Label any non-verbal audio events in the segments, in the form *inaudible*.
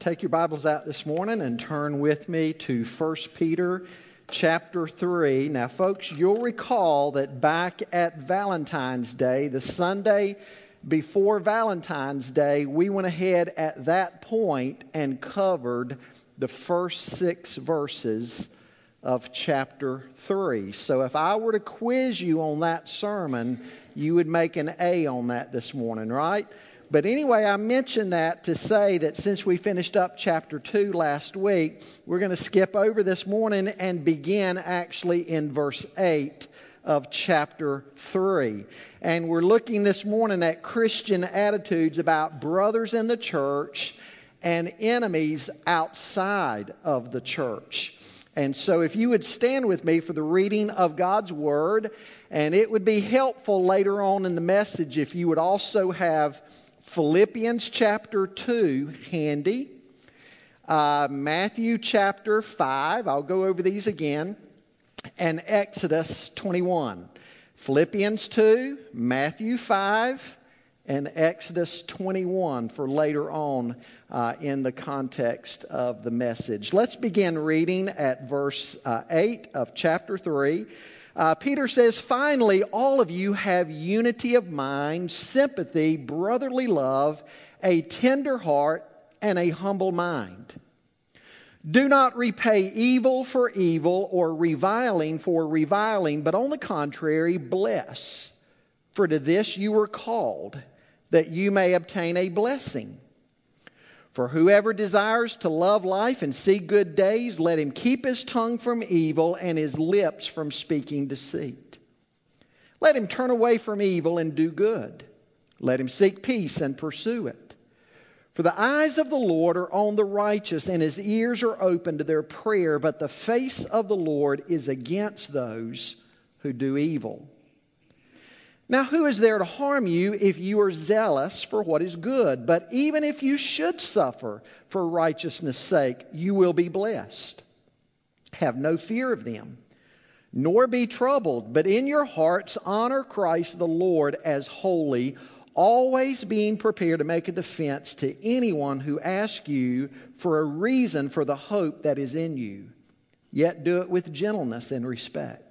take your Bibles out this morning and turn with me to 1 Peter chapter 3. Now, folks, you'll recall that back at Valentine's Day, the Sunday before Valentine's Day, we went ahead at that point and covered the first six verses of chapter 3. So, if I were to quiz you on that sermon, you would make an A on that this morning, right? But anyway, I mention that to say that since we finished up chapter 2 last week, we're going to skip over this morning and begin actually in verse 8 of chapter 3. And we're looking this morning at Christian attitudes about brothers in the church and enemies outside of the church. And so, if you would stand with me for the reading of God's Word, and it would be helpful later on in the message if you would also have Philippians chapter 2 handy, uh, Matthew chapter 5, I'll go over these again, and Exodus 21. Philippians 2, Matthew 5, and Exodus 21 for later on uh, in the context of the message. Let's begin reading at verse uh, 8 of chapter 3. Uh, Peter says, finally, all of you have unity of mind, sympathy, brotherly love, a tender heart, and a humble mind. Do not repay evil for evil or reviling for reviling, but on the contrary, bless. For to this you were called, that you may obtain a blessing. For whoever desires to love life and see good days, let him keep his tongue from evil and his lips from speaking deceit. Let him turn away from evil and do good. Let him seek peace and pursue it. For the eyes of the Lord are on the righteous, and his ears are open to their prayer, but the face of the Lord is against those who do evil. Now, who is there to harm you if you are zealous for what is good? But even if you should suffer for righteousness' sake, you will be blessed. Have no fear of them, nor be troubled, but in your hearts honor Christ the Lord as holy, always being prepared to make a defense to anyone who asks you for a reason for the hope that is in you. Yet do it with gentleness and respect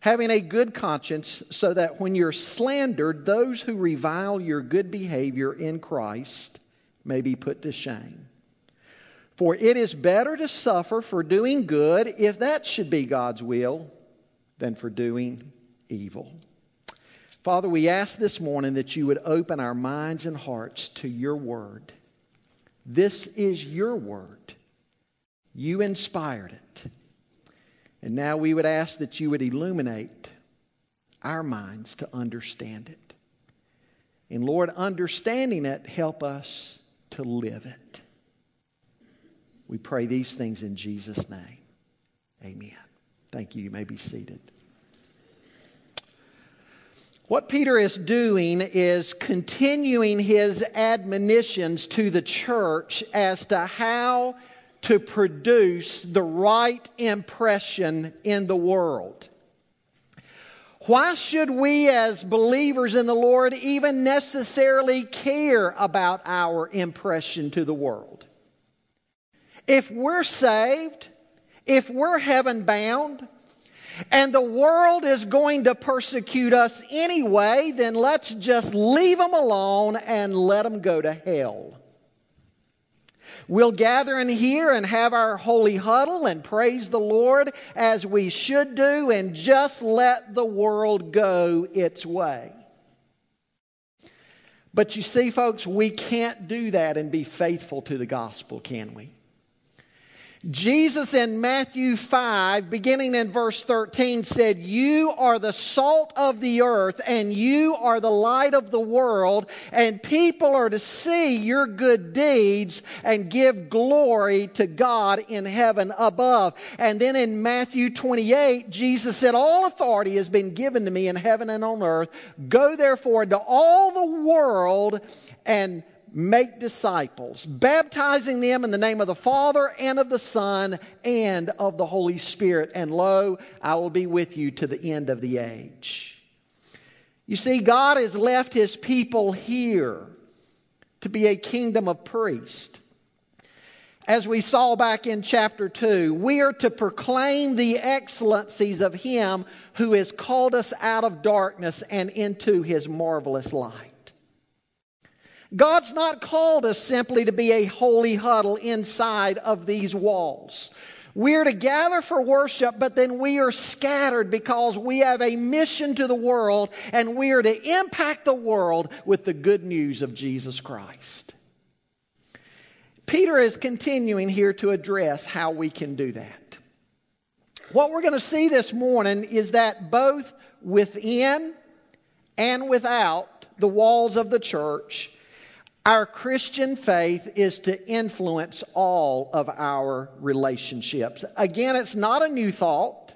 having a good conscience, so that when you're slandered, those who revile your good behavior in Christ may be put to shame. For it is better to suffer for doing good, if that should be God's will, than for doing evil. Father, we ask this morning that you would open our minds and hearts to your word. This is your word. You inspired it. And now we would ask that you would illuminate our minds to understand it. And Lord, understanding it, help us to live it. We pray these things in Jesus' name. Amen. Thank you. You may be seated. What Peter is doing is continuing his admonitions to the church as to how to produce the right impression in the world. Why should we, as believers in the Lord, even necessarily care about our impression to the world? If we're saved, if we're heaven bound, and the world is going to persecute us anyway, then let's just leave them alone and let them go to hell. We'll gather in here and have our holy huddle and praise the Lord as we should do and just let the world go its way. But you see, folks, we can't do that and be faithful to the gospel, can we? Jesus in Matthew 5, beginning in verse 13, said, You are the salt of the earth, and you are the light of the world, and people are to see your good deeds and give glory to God in heaven above. And then in Matthew 28, Jesus said, All authority has been given to me in heaven and on earth. Go therefore into all the world and make disciples, baptizing them in the name of the Father and of the Son and of the Holy Spirit. And lo, I will be with you to the end of the age. You see, God has left his people here to be a kingdom of priests. as we saw back in chapter 2. We are to proclaim the excellencies of Him who has called us out of darkness and into His marvelous light. God's not called us simply to be a holy huddle inside of these walls. We're to gather for worship, but then we are scattered because we have a mission to the world and we are to impact the world with the good news of Jesus Christ. Peter is continuing here to address how we can do that. What we're going to see this morning is that both within and without the walls of the church, our Christian faith is to influence all of our relationships. Again, it's not a new thought.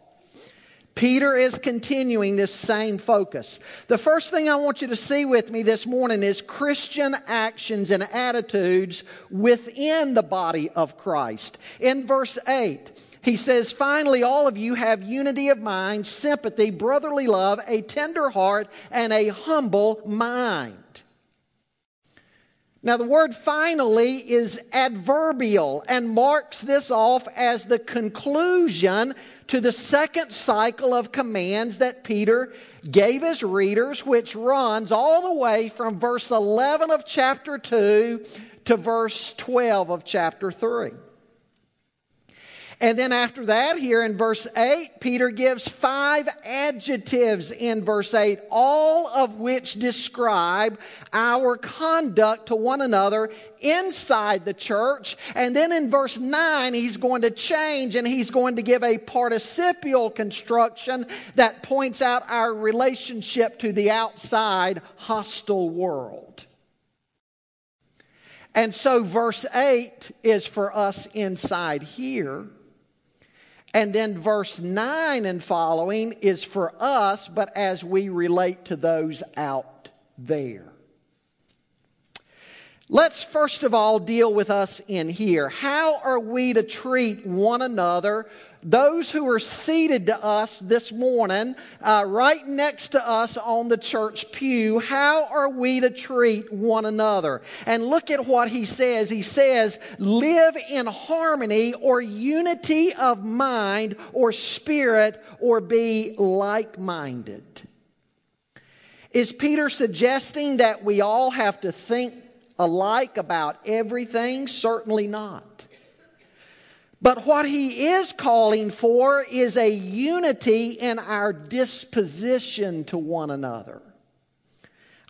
Peter is continuing this same focus. The first thing I want you to see with me this morning is Christian actions and attitudes within the body of Christ. In verse 8, he says, Finally, all of you have unity of mind, sympathy, brotherly love, a tender heart, and a humble mind. Now, the word finally is adverbial and marks this off as the conclusion to the second cycle of commands that Peter gave his readers, which runs all the way from verse 11 of chapter 2 to verse 12 of chapter 3. And then after that, here in verse 8, Peter gives five adjectives in verse 8, all of which describe our conduct to one another inside the church. And then in verse 9, he's going to change and he's going to give a participial construction that points out our relationship to the outside hostile world. And so verse 8 is for us inside here. And then verse 9 and following is for us, but as we relate to those out there. Let's first of all deal with us in here. How are we to treat one another those who are seated to us this morning, uh, right next to us on the church pew, how are we to treat one another? And look at what he says. He says, live in harmony or unity of mind or spirit or be like minded. Is Peter suggesting that we all have to think alike about everything? Certainly not. But what he is calling for is a unity in our disposition to one another.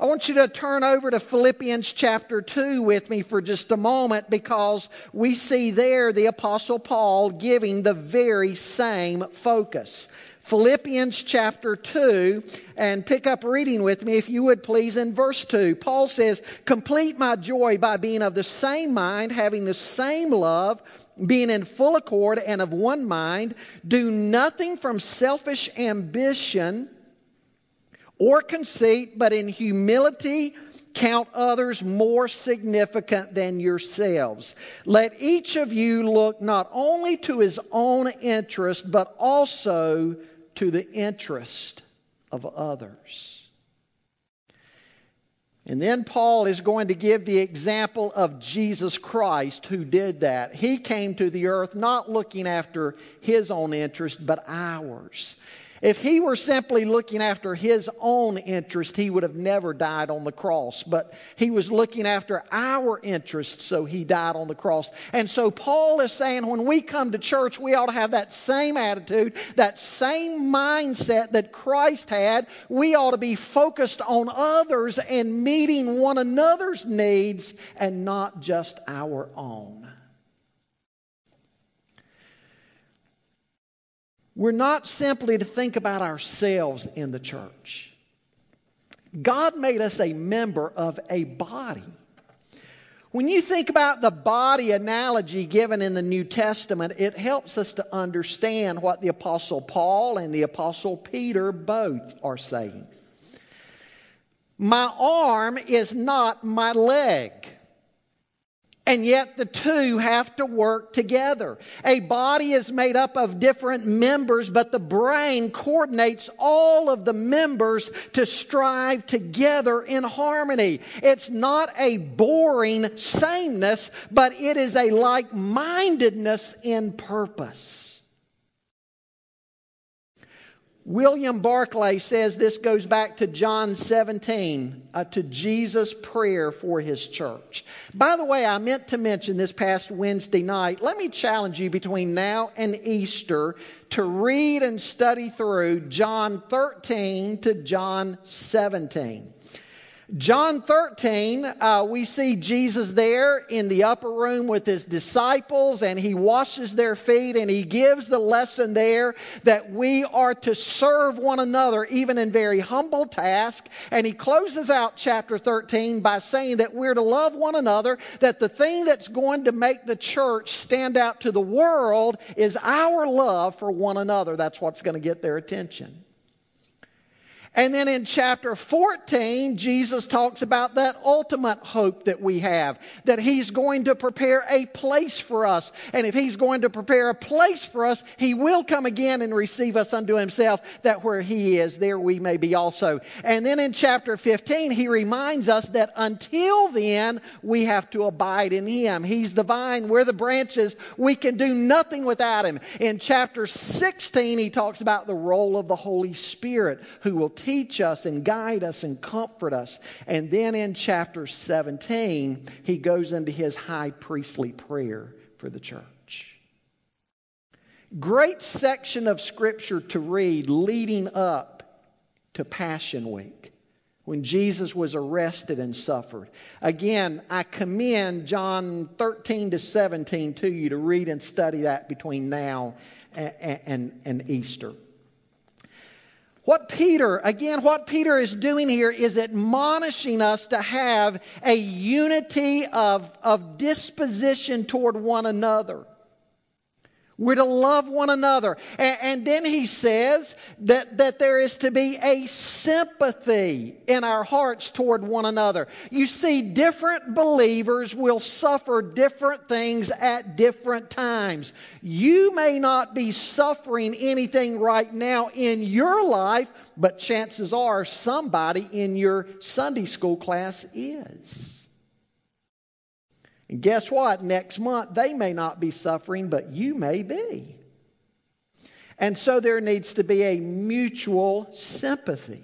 I want you to turn over to Philippians chapter 2 with me for just a moment because we see there the Apostle Paul giving the very same focus. Philippians chapter 2, and pick up reading with me if you would please in verse 2. Paul says, Complete my joy by being of the same mind, having the same love being in full accord and of one mind, do nothing from selfish ambition or conceit, but in humility count others more significant than yourselves. Let each of you look not only to his own interest, but also to the interest of others. And then Paul is going to give the example of Jesus Christ who did that. He came to the earth not looking after his own interest, but ours. If he were simply looking after his own interest, he would have never died on the cross. But he was looking after our interests, so he died on the cross. And so Paul is saying when we come to church, we ought to have that same attitude, that same mindset that Christ had. We ought to be focused on others and meeting one another's needs and not just our own. We're not simply to think about ourselves in the church. God made us a member of a body. When you think about the body analogy given in the New Testament, it helps us to understand what the Apostle Paul and the Apostle Peter both are saying. My arm is not my leg. And yet the two have to work together. A body is made up of different members, but the brain coordinates all of the members to strive together in harmony. It's not a boring sameness, but it is a like mindedness in purpose. William Barclay says this goes back to John 17, uh, to Jesus' prayer for his church. By the way, I meant to mention this past Wednesday night. Let me challenge you between now and Easter to read and study through John 13 to John 17. John 13, uh, we see Jesus there in the upper room with his disciples, and he washes their feet, and he gives the lesson there that we are to serve one another, even in very humble tasks. And he closes out chapter 13 by saying that we're to love one another, that the thing that's going to make the church stand out to the world is our love for one another. That's what's going to get their attention. And then in chapter 14, Jesus talks about that ultimate hope that we have, that He's going to prepare a place for us. And if He's going to prepare a place for us, He will come again and receive us unto Himself, that where He is, there we may be also. And then in chapter 15, He reminds us that until then, we have to abide in Him. He's the vine, we're the branches. We can do nothing without Him. In chapter 16, He talks about the role of the Holy Spirit, who will teach us and guide us and comfort us. And then in chapter 17, he goes into his high priestly prayer for the church. Great section of scripture to read leading up to Passion Week when Jesus was arrested and suffered. Again, I commend John 13 to 17 to you to read and study that between now and, and, and Easter. What Peter, again, what Peter is doing here is admonishing us to have a unity of, of disposition toward one another. We're to love one another. And, and, then he says that, that there is to be a sympathy in our hearts toward one another. You see, different believers will suffer different things at different times. You may not be suffering anything right now in your life, but chances are somebody in your Sunday school class is. And guess what? Next month, they may not be suffering, but you may be. And so there needs to be a mutual sympathy.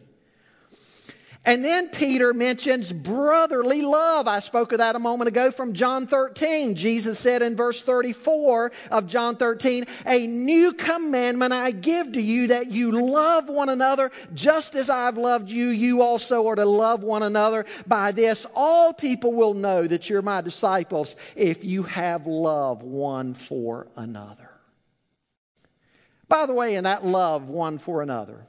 And then Peter mentions brotherly love. I spoke of that a moment ago from John 13. Jesus said in verse 34 of John 13, A new commandment I give to you that you love one another just as I've loved you. You also are to love one another. By this, all people will know that you're my disciples if you have love one for another. By the way, in that love one for another,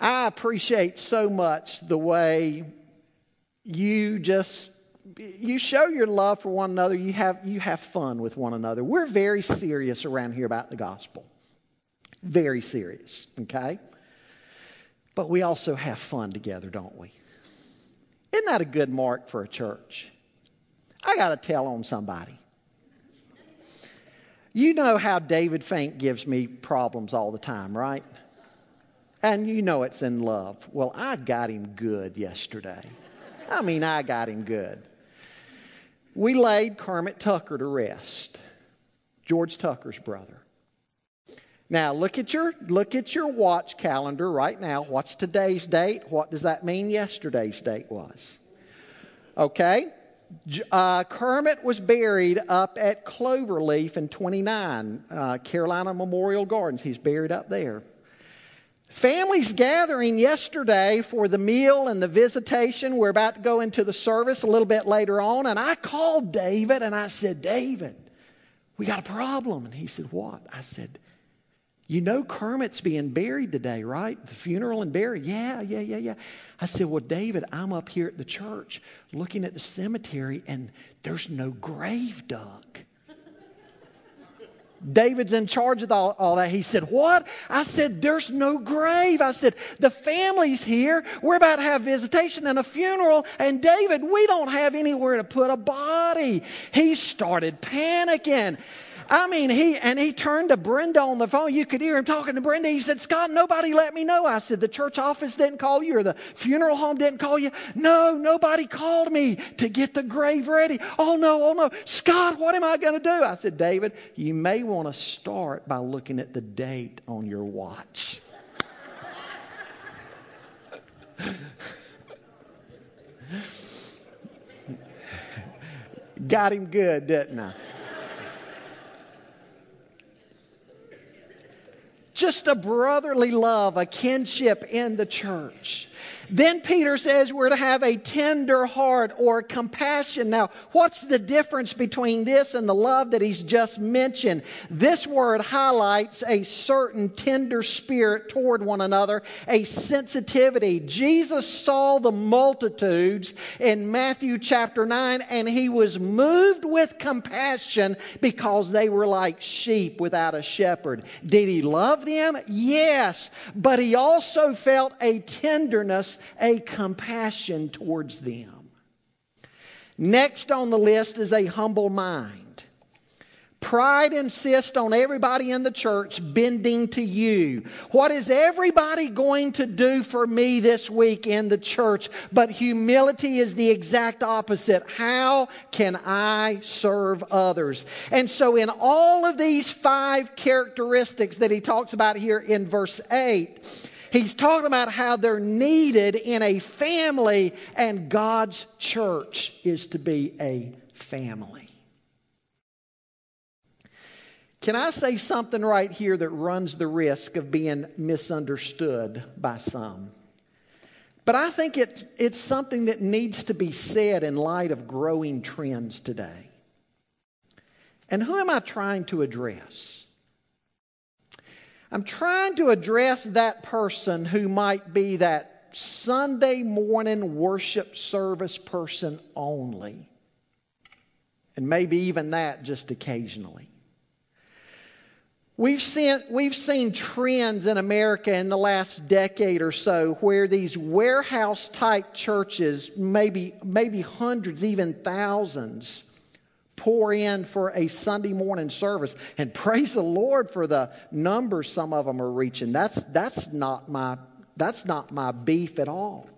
I appreciate so much the way you just you show your love for one another. You have you have fun with one another. We're very serious around here about the gospel. Very serious, okay? But we also have fun together, don't we? Isn't that a good mark for a church? I got to tell on somebody. You know how David Fink gives me problems all the time, right? And you know it's in love. Well, I got him good yesterday. I mean, I got him good. We laid Kermit Tucker to rest, George Tucker's brother. Now look at your look at your watch calendar right now. What's today's date? What does that mean yesterday's date was? Okay. Uh, Kermit was buried up at Cloverleaf in 29, uh, Carolina Memorial Gardens. He's buried up there. Families gathering yesterday for the meal and the visitation. We're about to go into the service a little bit later on. And I called David and I said, David, we got a problem. And he said, What? I said, You know Kermit's being buried today, right? The funeral and burial. Yeah, yeah, yeah, yeah. I said, Well, David, I'm up here at the church looking at the cemetery and there's no grave dug. David's in charge of all, all, that. He said, What? I said, There's no grave. I said, The family's here. We're about to have visitation and a funeral. And David, we don't have anywhere to put a body. He started panicking. I mean, he and he turned to Brenda on the phone. You could hear him talking to Brenda. He said, Scott, nobody let me know. I said, the church office didn't call you or the funeral home didn't call you. No, nobody called me to get the grave ready. Oh no, oh no. Scott, what am I going to do? I said, David, you may want to start by looking at the date on your watch. *laughs* Got him good, didn't I? Just a brotherly love, a kinship in the church. Then Peter says we're to have a tender heart or compassion. Now, what's the difference between this and the love that he's just mentioned? This word highlights a certain tender spirit toward one another, a sensitivity. Jesus saw the multitudes in Matthew chapter 9 and he was moved with compassion because they were like sheep without a shepherd. Did he love them? Yes, but he also felt a tenderness a compassion towards them. Next on the list is a humble mind. Pride insists on everybody in the church bending to you. What is everybody going to do for me this week in the church? But humility is the exact opposite. How can I serve others? And so, in all of these five characteristics that he talks about here in verse 8, He's talking about how they're needed in a family, and God's church is to be a family. Can I say something right here that runs the risk of being misunderstood by some? But I think it's, it's something that needs to be said in light of growing trends today. And who am I trying to address? I'm trying to address that person who might be that Sunday morning worship service person only. And maybe even that just occasionally. We've seen, we've seen trends in America in the last decade or so where these warehouse type churches, maybe, maybe hundreds, even thousands, pour in for a Sunday morning service. And praise the Lord for the numbers some of them are reaching. That's, that's, not, my, that's not my beef at all.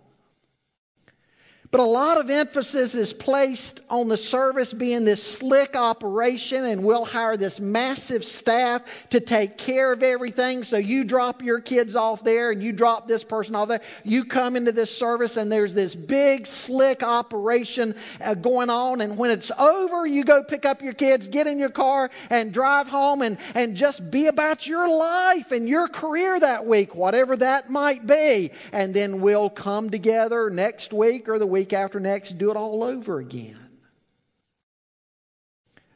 But a lot of emphasis is placed on the service being this slick operation, and we'll hire this massive staff to take care of everything. So you drop your kids off there, and you drop this person off there. You come into this service, and there's this big, slick operation uh, going on. And when it's over, you go pick up your kids, get in your car, and drive home, and, and just be about your life and your career that week, whatever that might be. And then we'll come together next week or the week week after next, do it all over again.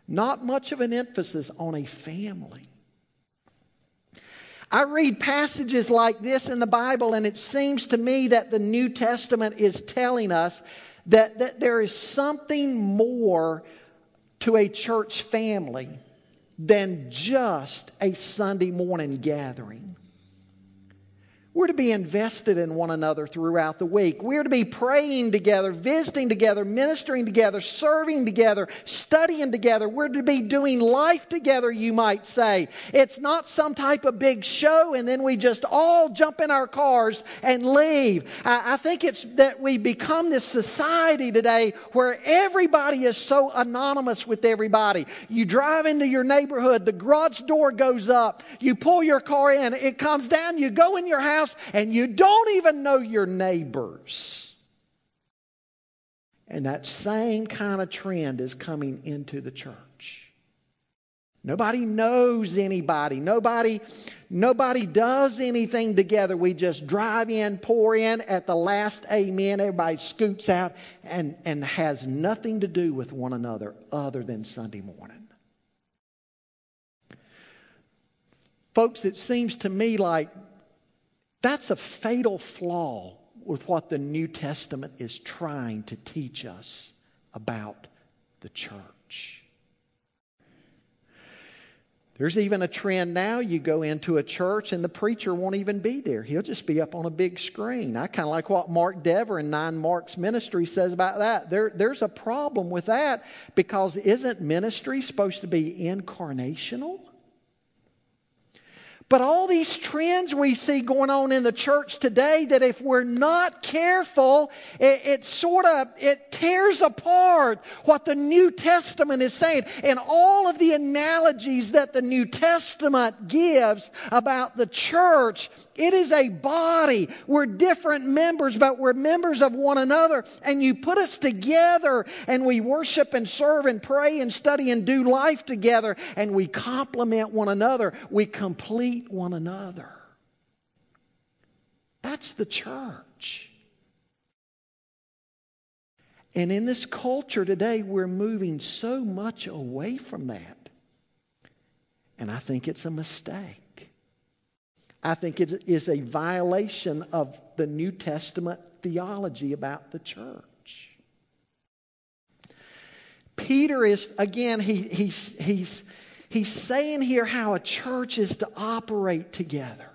Not much of an emphasis on a family. I read passages like this in the Bible, and it seems to me that the New Testament is telling us that, that there is something more to a church family than just a Sunday morning gathering. We're to be invested in one another throughout the week. We're to be praying together, visiting together, ministering together, serving together, studying together. We're to be doing life together, you might say. It's not some type of big show and then we just all jump in our cars and leave. I, think it's that we become this society today where everybody is so anonymous with everybody. You drive into your neighborhood, the garage door goes up, you pull your car in, it comes down, you go in your house house and you don't even know your neighbors. And that same kind of trend is coming into the church. Nobody knows anybody. Nobody, nobody does anything together. We just drive in, pour in at the last amen. Everybody scoots out and, and has nothing to do with one another other than Sunday morning. Folks, it seems to me like that's a fatal flaw with what the New Testament is trying to teach us about the church. There's even a trend now you go into a church and the preacher won't even be there. He'll just be up on a big screen. I kind of like what Mark Dever in Nine Marks Ministry says about that. There, there's a problem with that because isn't ministry supposed to be incarnational? But all these trends we see going on in the church today that if we're not careful, it, it, sort of, it tears apart what the New Testament is saying. And all of the analogies that the New Testament gives about the church it is a body. We're different members, but we're members of one another. And you put us together and we worship and serve and pray and study and do life together and we complement one another. We complete one another. That's the church. And in this culture today, we're moving so much away from that. And I think it's a mistake. I think it is a violation of the New Testament theology about the church. Peter is, again, he, he's, he's, he's saying here how a church is to operate together.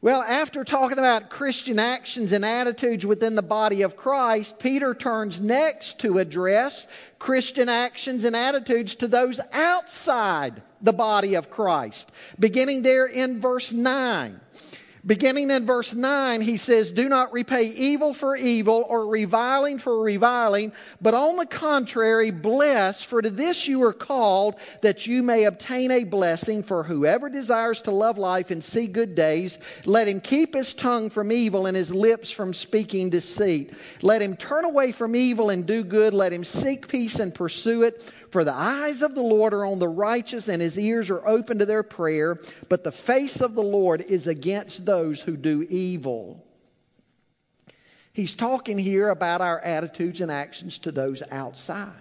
Well, after talking about Christian actions and attitudes within the body of Christ, Peter turns next to address Christian actions and attitudes to those outside the body of Christ. Beginning there in verse 9. Beginning in verse 9, he says, Do not repay evil for evil or reviling for reviling, but on the contrary, bless, for to this you are called, that you may obtain a blessing. For whoever desires to love life and see good days, let him keep his tongue from evil and his lips from speaking deceit. Let him turn away from evil and do good. Let him seek peace and pursue it. For the eyes of the Lord are on the righteous, and his ears are open to their prayer, but the face of the Lord is against those who do evil. He's talking here about our attitudes and actions to those outside.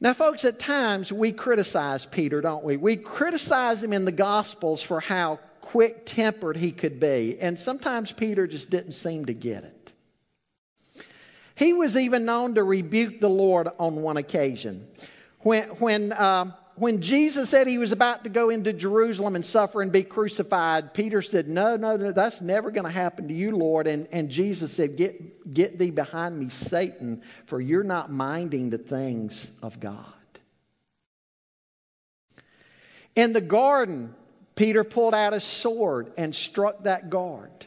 Now, folks, at times we criticize Peter, don't we? We criticize him in the Gospels for how quick tempered he could be, and sometimes Peter just didn't seem to get it. He was even known to rebuke the Lord on one occasion. When, when, uh, when Jesus said he was about to go into Jerusalem and suffer and be crucified, Peter said, No, no, no that's never going to happen to you, Lord. And, and Jesus said, get, get thee behind me, Satan, for you're not minding the things of God. In the garden, Peter pulled out his sword and struck that guard.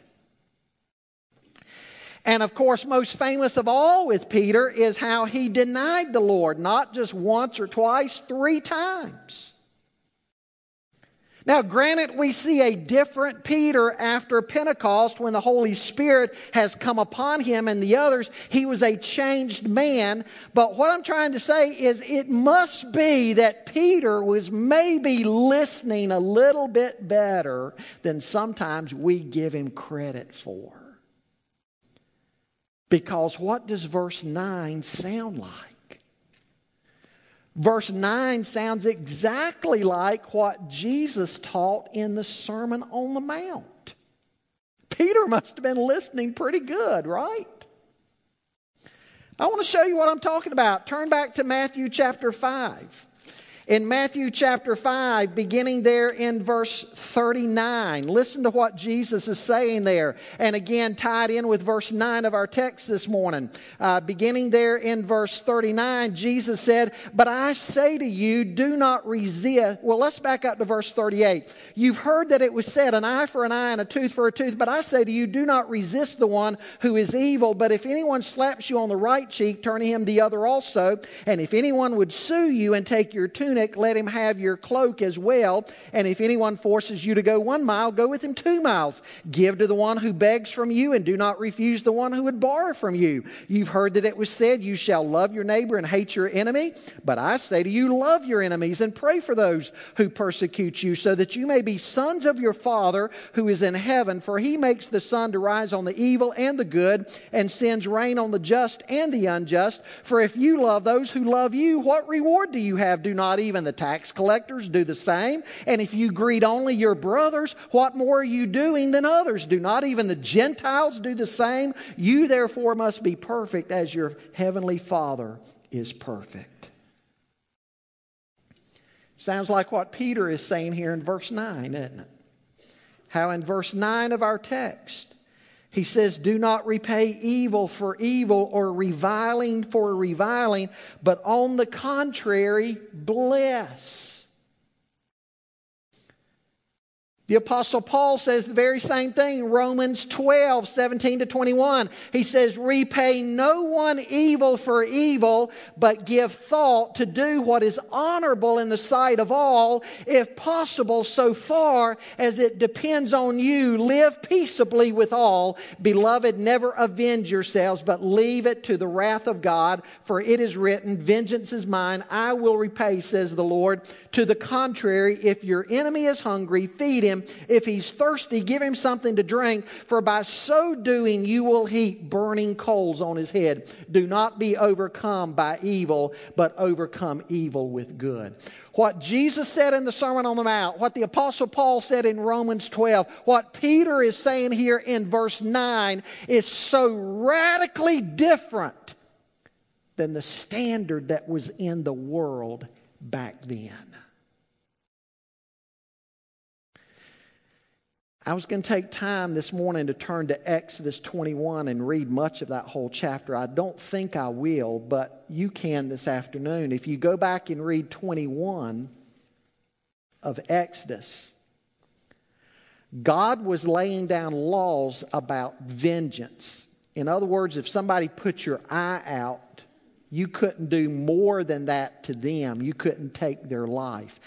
And of course, most famous of all with Peter is how he denied the Lord, not just once or twice, three times. Now, granted, we see a different Peter after Pentecost when the Holy Spirit has come upon him and the others. He was a changed man. But what I'm trying to say is it must be that Peter was maybe listening a little bit better than sometimes we give him credit for. Because what does verse 9 sound like? Verse 9 sounds exactly like what Jesus taught in the Sermon on the Mount. Peter must have been listening pretty good, right? I want to show you what I'm talking about. Turn back to Matthew chapter 5. In Matthew chapter 5, beginning there in verse 39, listen to what Jesus is saying there. And again, tied in with verse 9 of our text this morning. Uh, beginning there in verse 39, Jesus said, But I say to you, do not resist. Well, let's back up to verse 38. You've heard that it was said, an eye for an eye and a tooth for a tooth. But I say to you, do not resist the one who is evil. But if anyone slaps you on the right cheek, turn him the other also. And if anyone would sue you and take your tunic, let him have your cloak as well. And if anyone forces you to go one mile, go with him two miles. Give to the one who begs from you, and do not refuse the one who would borrow from you. You've heard that it was said, You shall love your neighbor and hate your enemy. But I say to you, love your enemies and pray for those who persecute you, so that you may be sons of your Father who is in heaven. For he makes the sun to rise on the evil and the good, and sends rain on the just and the unjust. For if you love those who love you, what reward do you have? Do not even even the tax collectors do the same. And if you greet only your brothers, what more are you doing than others? Do not even the Gentiles do the same? You therefore must be perfect as your heavenly Father is perfect. Sounds like what Peter is saying here in verse 9, isn't it? How in verse 9 of our text, he says, Do not repay evil for evil or reviling for reviling, but on the contrary, bless. The Apostle Paul says the very same thing, Romans 12, 17 to 21. He says, Repay no one evil for evil, but give thought to do what is honorable in the sight of all, if possible, so far as it depends on you. Live peaceably with all. Beloved, never avenge yourselves, but leave it to the wrath of God, for it is written, Vengeance is mine, I will repay, says the Lord. To the contrary, if your enemy is hungry, feed him. If he's thirsty, give him something to drink, for by so doing you will heap burning coals on his head. Do not be overcome by evil, but overcome evil with good. What Jesus said in the Sermon on the Mount, what the Apostle Paul said in Romans 12, what Peter is saying here in verse 9 is so radically different than the standard that was in the world back then. I was going to take time this morning to turn to Exodus 21 and read much of that whole chapter. I don't think I will, but you can this afternoon. If you go back and read 21 of Exodus, God was laying down laws about vengeance. In other words, if somebody put your eye out, you couldn't do more than that to them. You couldn't take their life.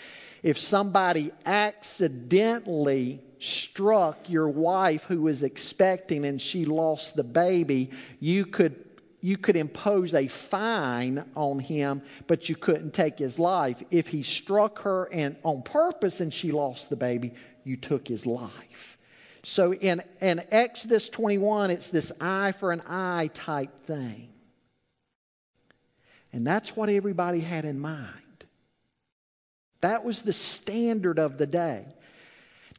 If somebody accidentally struck your wife who was expecting and she lost the baby, you could you could impose a fine on him, but you couldn't take his life. If he struck her and on purpose and she lost the baby, you took his life. So in, in Exodus 21, it's this eye for an eye type thing. And that's what everybody had in mind. That was the standard of the day.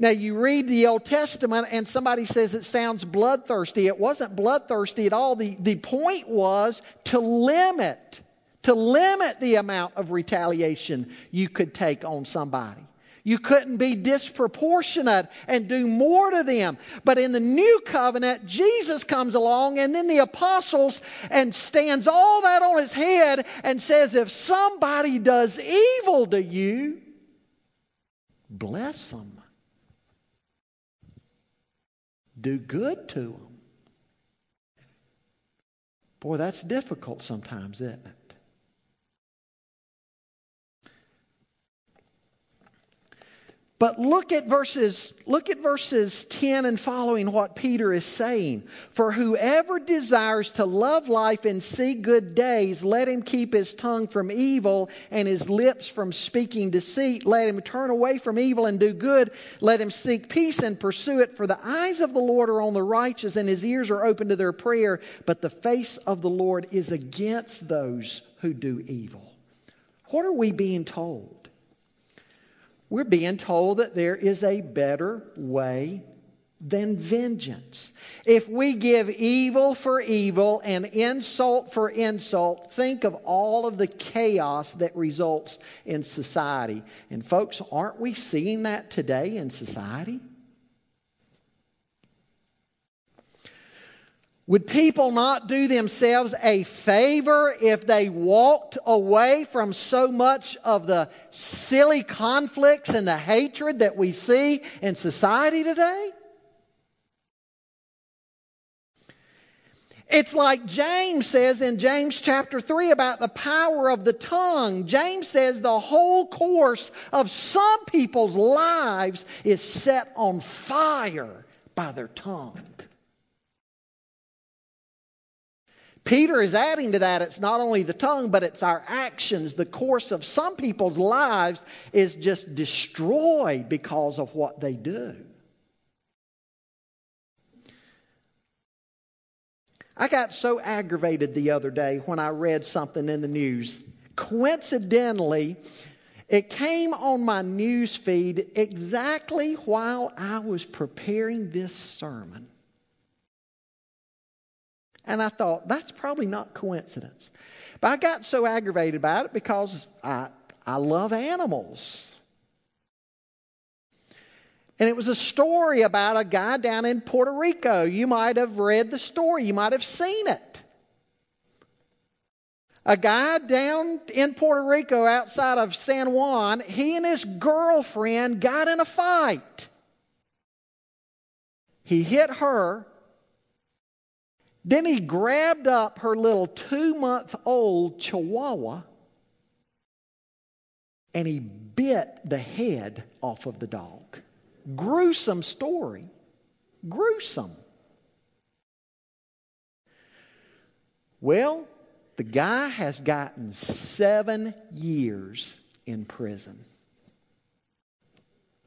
Now, you read the Old Testament and somebody says it sounds bloodthirsty. It wasn't bloodthirsty at all. The, the point was to limit, to limit the amount of retaliation you could take on somebody. You couldn't be disproportionate and do more to them. But in the new covenant, Jesus comes along and then the apostles and stands all that on his head and says, if somebody does evil to you, bless them do good to them. Boy, that's difficult sometimes, isn't it? But look at verses look at verses 10 and following what Peter is saying. For whoever desires to love life and see good days, let him keep his tongue from evil and his lips from speaking deceit. Let him turn away from evil and do good. Let him seek peace and pursue it. For the eyes of the Lord are on the righteous and his ears are open to their prayer, but the face of the Lord is against those who do evil. What are we being told? We're being told that there is a better way than vengeance. If we give evil for evil and insult for insult, think of all of the chaos that results in society. And, folks, aren't we seeing that today in society? Would people not do themselves a favor if they walked away from so much of the silly conflicts and the hatred that we see in society today? It's like James says in James chapter 3 about the power of the tongue. James says the whole course of some people's lives is set on fire by their tongue. Peter is adding to that, it's not only the tongue, but it's our actions. The course of some people's lives is just destroyed because of what they do. I got so aggravated the other day when I read something in the news. Coincidentally, it came on my news feed exactly while I was preparing this sermon. And I thought, that's probably not coincidence. But I got so aggravated about it because I, I love animals. And it was a story about a guy down in Puerto Rico. You might have read the story, you might have seen it. A guy down in Puerto Rico outside of San Juan, he and his girlfriend got in a fight. He hit her. Then he grabbed up her little two month old chihuahua and he bit the head off of the dog. Gruesome story. Gruesome. Well, the guy has gotten seven years in prison.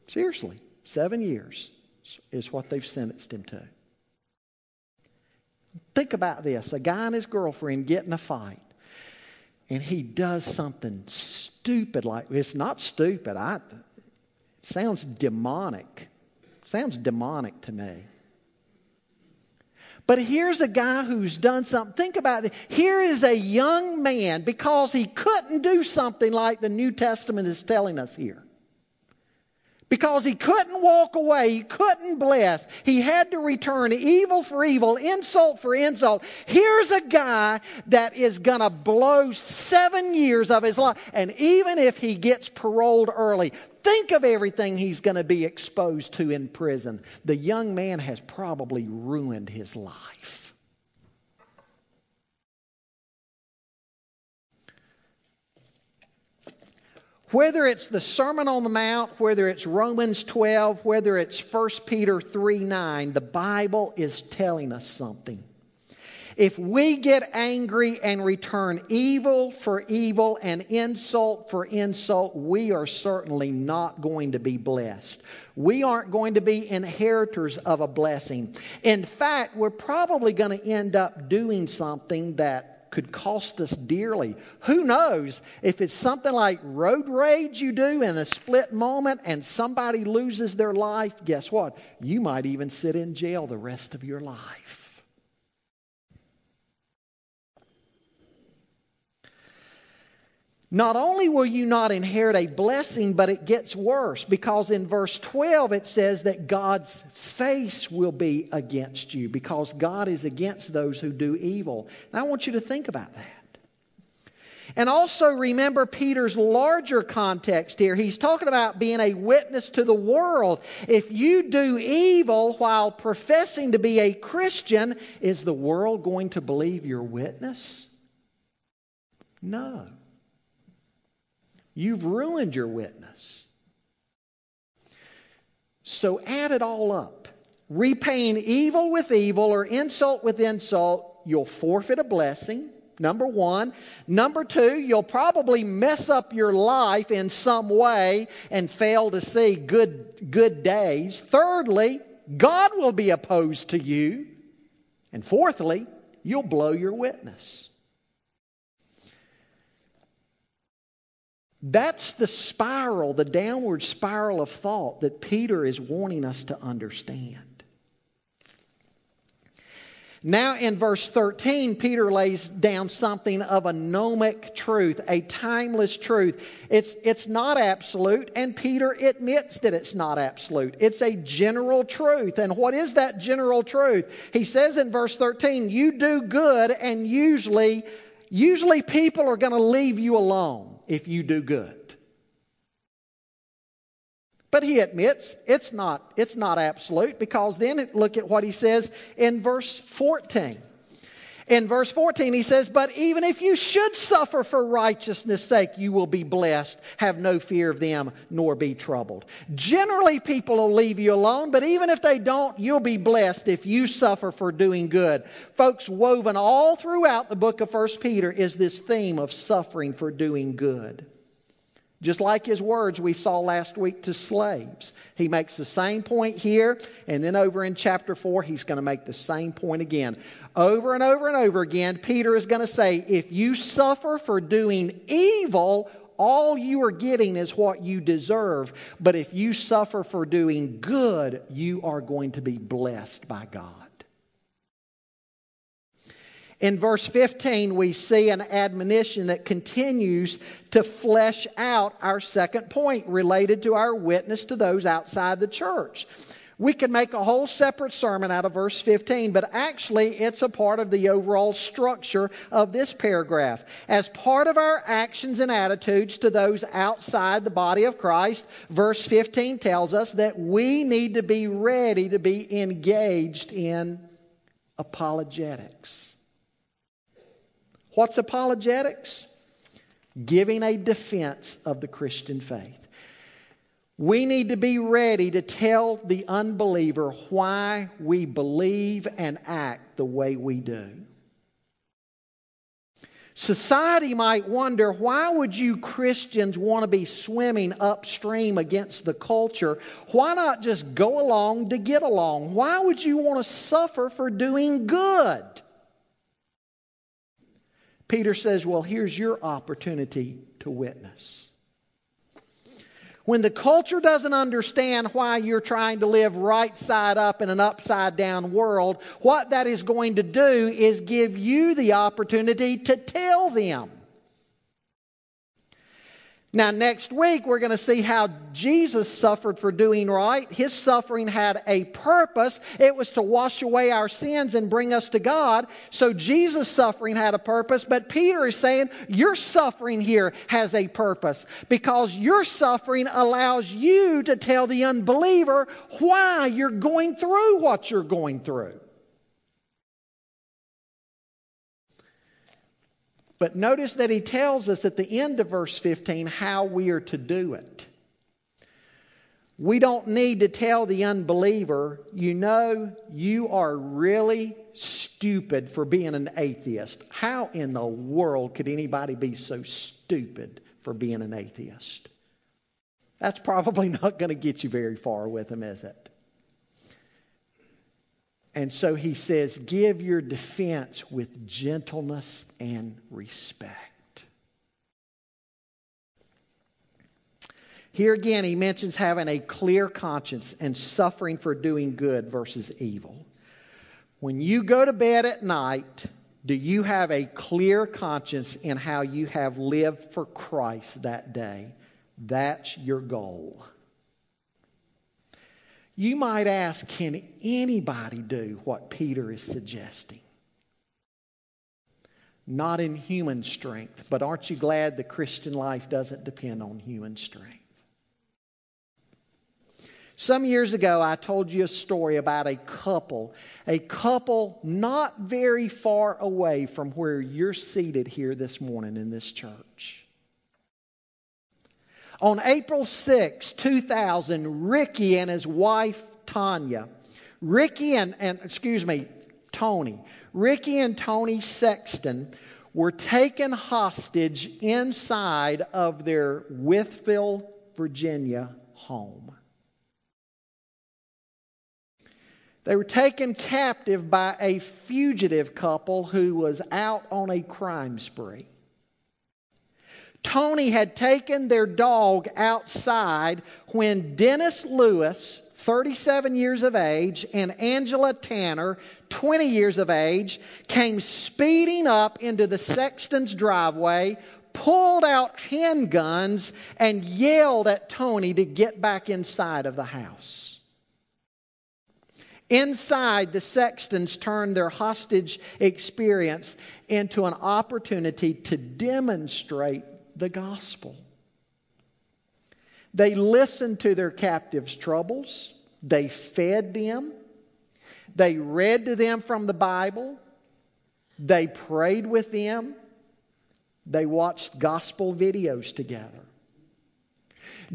Seriously, seven years is what they've sentenced him to. Think about this a guy and his girlfriend get in a fight, and he does something stupid like it's not stupid. I, sounds demonic. Sounds demonic to me. But here's a guy who's done something. Think about it. Here is a young man because he couldn't do something like the New Testament is telling us here. Because he couldn't walk away, he couldn't bless. He had to return evil for evil, insult for insult. Here's a guy that is going to blow seven years of his life. And even if he gets paroled early, think of everything he's going to be exposed to in prison. The young man has probably ruined his life. Whether it's the Sermon on the Mount, whether it's Romans 12, whether it's 1 Peter 3 9, the Bible is telling us something. If we get angry and return evil for evil and insult for insult, we are certainly not going to be blessed. We aren't going to be inheritors of a blessing. In fact, we're probably going to end up doing something that could cost us dearly. Who knows if it's something like road rage you do in a split moment and somebody loses their life, guess what? You might even sit in jail the rest of your life. Not only will you not inherit a blessing, but it gets worse because in verse 12 it says that God's face will be against you because God is against those who do evil. And I want you to think about that. And also remember Peter's larger context here. He's talking about being a witness to the world. If you do evil while professing to be a Christian, is the world going to believe your witness? No. You've ruined your witness. So add it all up. Repaying evil with evil or insult with insult, you'll forfeit a blessing. Number one. Number two, you'll probably mess up your life in some way and fail to see good, good days. Thirdly, God will be opposed to you. And fourthly, you'll blow your witness. That's the spiral, the downward spiral of thought that Peter is wanting us to understand. Now, in verse 13, Peter lays down something of a gnomic truth, a timeless truth. It's, it's not absolute, and Peter admits that it's not absolute. It's a general truth. And what is that general truth? He says in verse 13, You do good, and usually, usually people are going to leave you alone if you do good. But he admits it's not, it's not absolute because then look at what he says in verse 14. In verse 14, he says, But even if you should suffer for righteousness' sake, you will be blessed. Have no fear of them, nor be troubled. Generally, people will leave you alone, but even if they don't, you'll be blessed if you suffer for doing good. Folks, woven all throughout the book of 1 Peter is this theme of suffering for doing good. Just like his words we saw last week to slaves. He makes the same point here, and then over in chapter 4, he's going to make the same point again. Over and over and over again, Peter is going to say, If you suffer for doing evil, all you are getting is what you deserve. But if you suffer for doing good, you are going to be blessed by God. In verse 15, we see an admonition that continues to flesh out our second point related to our witness to those outside the church. We could make a whole separate sermon out of verse 15, but actually it's a part of the overall structure of this paragraph. As part of our actions and attitudes to those outside the body of Christ, verse 15 tells us that we need to be ready to be engaged in apologetics. What's apologetics? Giving a defense of the Christian faith. We need to be ready to tell the unbeliever why we believe and act the way we do. Society might wonder why would you Christians want to be swimming upstream against the culture? Why not just go along to get along? Why would you want to suffer for doing good? Peter says, Well, here's your opportunity to witness. When the culture doesn't understand why you're trying to live right side up in an upside down world, what that is going to do is give you the opportunity to tell them. Now, next week, we're going to see how Jesus suffered for doing right. His suffering had a purpose. It was to wash away our sins and bring us to God. So, Jesus' suffering had a purpose. But Peter is saying, Your suffering here has a purpose because your suffering allows you to tell the unbeliever why you're going through what you're going through. But notice that he tells us at the end of verse 15 how we are to do it. We don't need to tell the unbeliever, you know, you are really stupid for being an atheist. How in the world could anybody be so stupid for being an atheist? That's probably *laughs* not going to get you very far with them, is it? And so he says, give your defense with gentleness and respect. Here again, he mentions having a clear conscience and suffering for doing good versus evil. When you go to bed at night, do you have a clear conscience in how you have lived for Christ that day? That's your goal. You might ask, can anybody do what Peter is suggesting? Not in human strength, but aren't you glad the Christian life doesn't depend on human strength? Some years ago, I told you a story about a couple, a couple not very far away from where you're seated here this morning in this church. On April 6, 2000, Ricky and his wife Tanya, Ricky and, and excuse me, Tony, Ricky and Tony Sexton were taken hostage inside of their Wytheville, Virginia home. They were taken captive by a fugitive couple who was out on a crime spree. Tony had taken their dog outside when Dennis Lewis, 37 years of age, and Angela Tanner, 20 years of age, came speeding up into the sexton's driveway, pulled out handguns, and yelled at Tony to get back inside of the house. Inside, the sextons turned their hostage experience into an opportunity to demonstrate the gospel. They listened to their captives' troubles, they fed them, they read to them from the Bible, they prayed with them, they watched gospel videos together.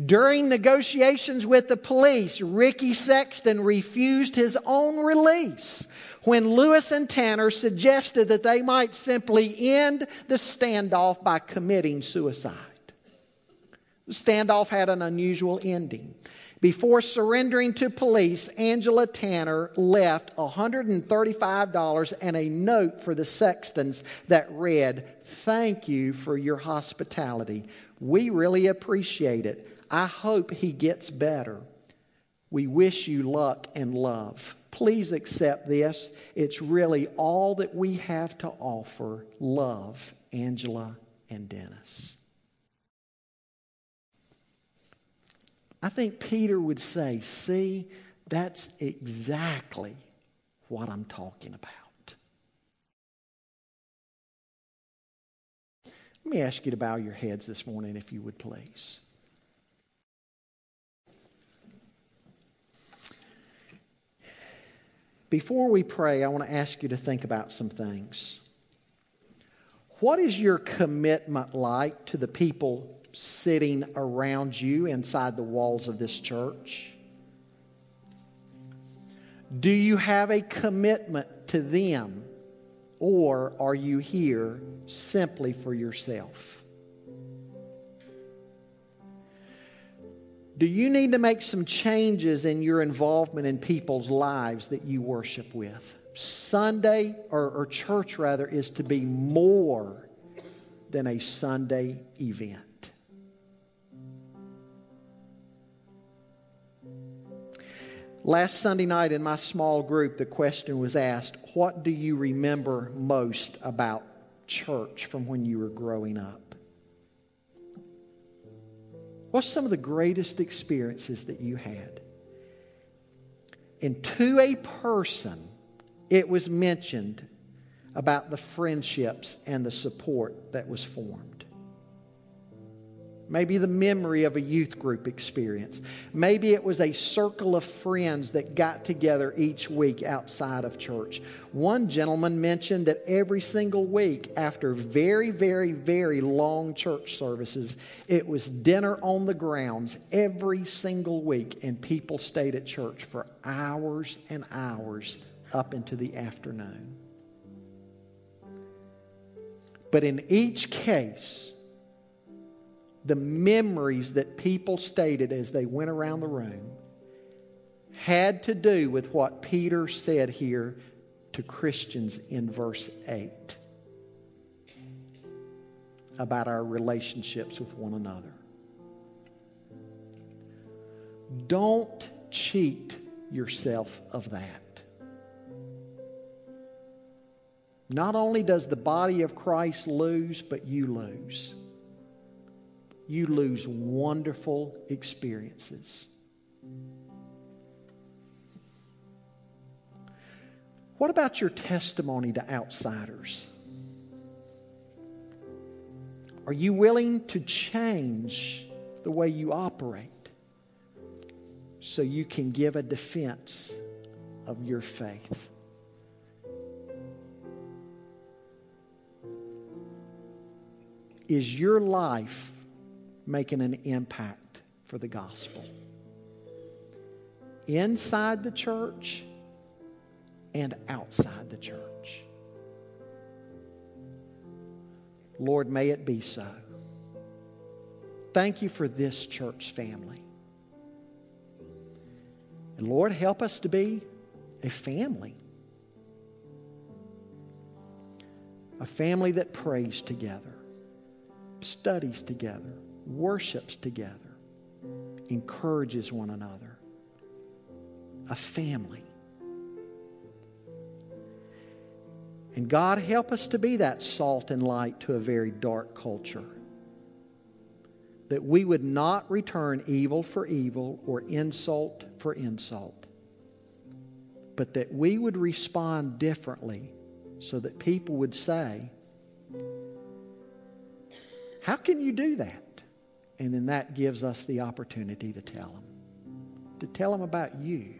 During negotiations with the police, Ricky Sexton refused his own release when Lewis and Tanner suggested that they might simply end the standoff by committing suicide. The standoff had an unusual ending. Before surrendering to police, Angela Tanner left $135 and a note for the Sextons that read, Thank you for your hospitality. We really appreciate it. I hope he gets better. We wish you luck and love. Please accept this. It's really all that we have to offer. Love, Angela and Dennis. I think Peter would say, See, that's exactly what I'm talking about. Let me ask you to bow your heads this morning, if you would please. Before we pray, I want to ask you to think about some things. What is your commitment like to the people sitting around you inside the walls of this church? Do you have a commitment to them, or are you here simply for yourself? Do you need to make some changes in your involvement in people's lives that you worship with? Sunday, or, or church rather, is to be more than a Sunday event. Last Sunday night in my small group, the question was asked What do you remember most about church from when you were growing up? What's some of the greatest experiences that you had? And to a person, it was mentioned about the friendships and the support that was formed. Maybe the memory of a youth group experience. Maybe it was a circle of friends that got together each week outside of church. One gentleman mentioned that every single week, after very, very, very long church services, it was dinner on the grounds every single week, and people stayed at church for hours and hours up into the afternoon. But in each case, the memories that people stated as they went around the room had to do with what Peter said here to Christians in verse 8 about our relationships with one another. Don't cheat yourself of that. Not only does the body of Christ lose, but you lose you lose wonderful experiences. What about your testimony to outsiders? Are you willing to change the way you operate so you can give a defense of your faith? Is your life making an impact for the gospel. Inside the church and outside the church. Lord, may it be so. Thank you for this church family. And Lord, help us to be a family. A family that prays together, studies together, worships together, encourages one another, a family. And God, help us to be that salt and light to a very dark culture. That we would not return evil for evil or insult for insult, but that we would respond differently so that people would say, How can you do that? And then that gives us the opportunity to tell them, to tell them about you.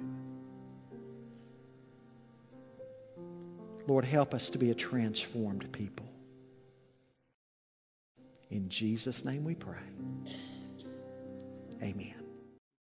Lord, help us to be a transformed people. In Jesus' name we pray. Amen.